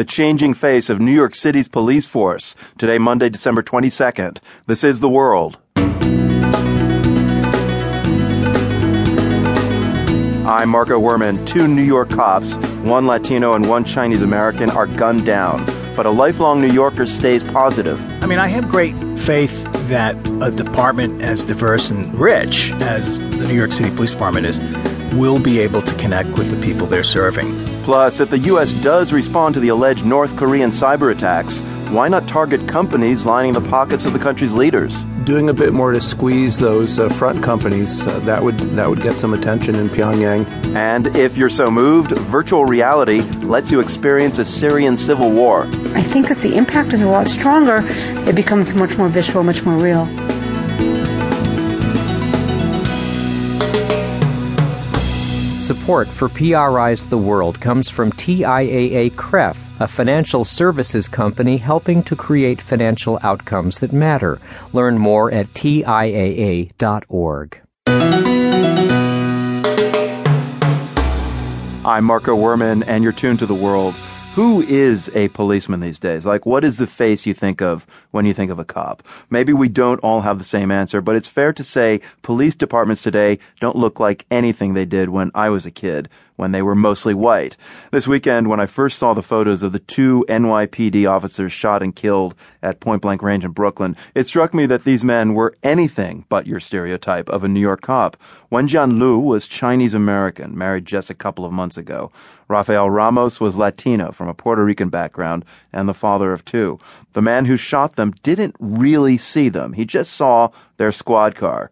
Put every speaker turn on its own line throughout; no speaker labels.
the changing face of New York City's police force. Today, Monday, December 22nd. This is The World. I'm Marco Werman. Two New York cops, one Latino and one Chinese American, are gunned down. But a lifelong New Yorker stays positive.
I mean, I have great faith that a department as diverse and rich as the New York City Police Department is will be able to connect with the people they're serving.
Plus, if the U.S. does respond to the alleged North Korean cyber attacks, why not target companies lining the pockets of the country's leaders?
Doing a bit more to squeeze those uh, front companies uh, that would that would get some attention in Pyongyang.
And if you're so moved, virtual reality lets you experience a Syrian civil war.
I think that the impact is a lot stronger. It becomes much more visual, much more real.
Support for PRI's The World comes from TIAA CREF, a financial services company helping to create financial outcomes that matter. Learn more at TIAA.org.
I'm Marco Werman, and you're tuned to The World. Who is a policeman these days? Like, what is the face you think of when you think of a cop? Maybe we don't all have the same answer, but it's fair to say police departments today don't look like anything they did when I was a kid when they were mostly white. This weekend, when I first saw the photos of the two NYPD officers shot and killed at Point Blank Range in Brooklyn, it struck me that these men were anything but your stereotype of a New York cop. Wenjian Liu was Chinese American, married just a couple of months ago. Rafael Ramos was Latino from a Puerto Rican background and the father of two. The man who shot them didn't really see them. He just saw their squad car.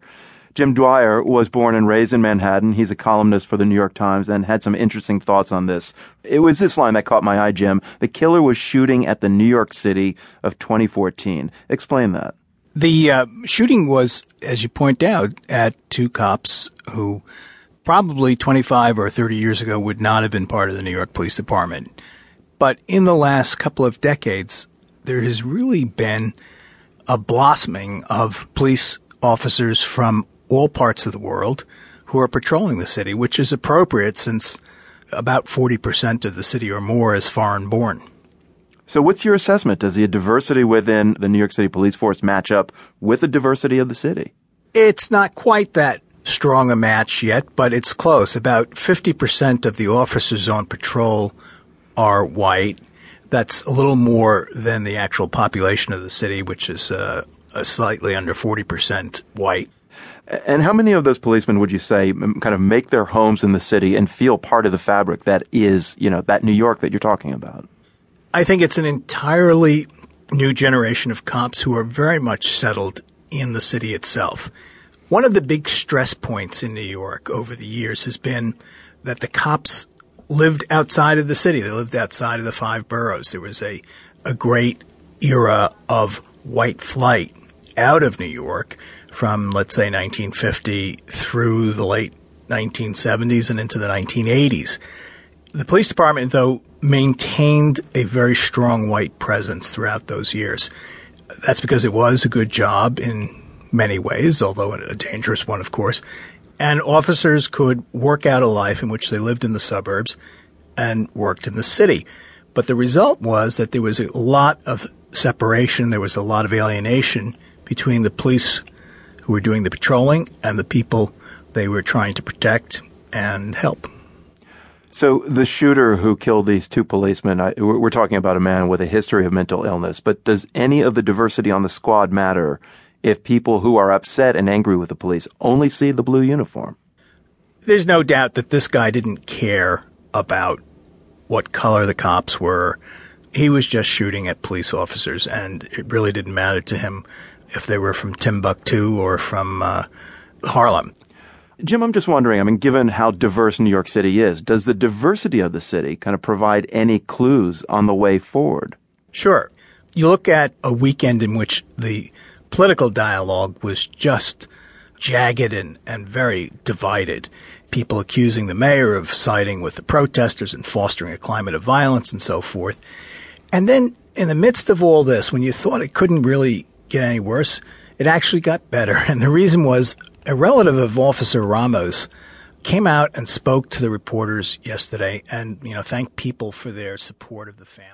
Jim Dwyer was born and raised in Manhattan. He's a columnist for the New York Times and had some interesting thoughts on this. It was this line that caught my eye, Jim. The killer was shooting at the New York City of 2014. Explain that.
The uh, shooting was, as you point out, at two cops who probably 25 or 30 years ago would not have been part of the New York Police Department. But in the last couple of decades, there has really been a blossoming of police officers from all parts of the world who are patrolling the city, which is appropriate since about 40% of the city or more is foreign born.
So, what's your assessment? Does the diversity within the New York City police force match up with the diversity of the city?
It's not quite that strong a match yet, but it's close. About 50% of the officers on patrol are white. That's a little more than the actual population of the city, which is uh, slightly under 40% white.
And how many of those policemen would you say kind of make their homes in the city and feel part of the fabric that is, you know, that New York that you're talking about?
I think it's an entirely new generation of cops who are very much settled in the city itself. One of the big stress points in New York over the years has been that the cops lived outside of the city. They lived outside of the five boroughs. There was a, a great era of white flight out of New York from, let's say, 1950 through the late 1970s and into the 1980s. The police department, though, maintained a very strong white presence throughout those years. That's because it was a good job in many ways, although a dangerous one, of course. And officers could work out a life in which they lived in the suburbs and worked in the city. But the result was that there was a lot of separation, there was a lot of alienation between the police who were doing the patrolling and the people they were trying to protect and help.
So the shooter who killed these two policemen, I, we're talking about a man with a history of mental illness, but does any of the diversity on the squad matter if people who are upset and angry with the police only see the blue uniform?
There's no doubt that this guy didn't care about what color the cops were. He was just shooting at police officers, and it really didn't matter to him if they were from Timbuktu or from uh, Harlem.
Jim, I'm just wondering, I mean, given how diverse New York City is, does the diversity of the city kind of provide any clues on the way forward?
Sure. You look at a weekend in which the political dialogue was just jagged and, and very divided. People accusing the mayor of siding with the protesters and fostering a climate of violence and so forth. And then in the midst of all this, when you thought it couldn't really get any worse. It actually got better. And the reason was a relative of Officer Ramos came out and spoke to the reporters yesterday and, you know, thanked people for their support of the family.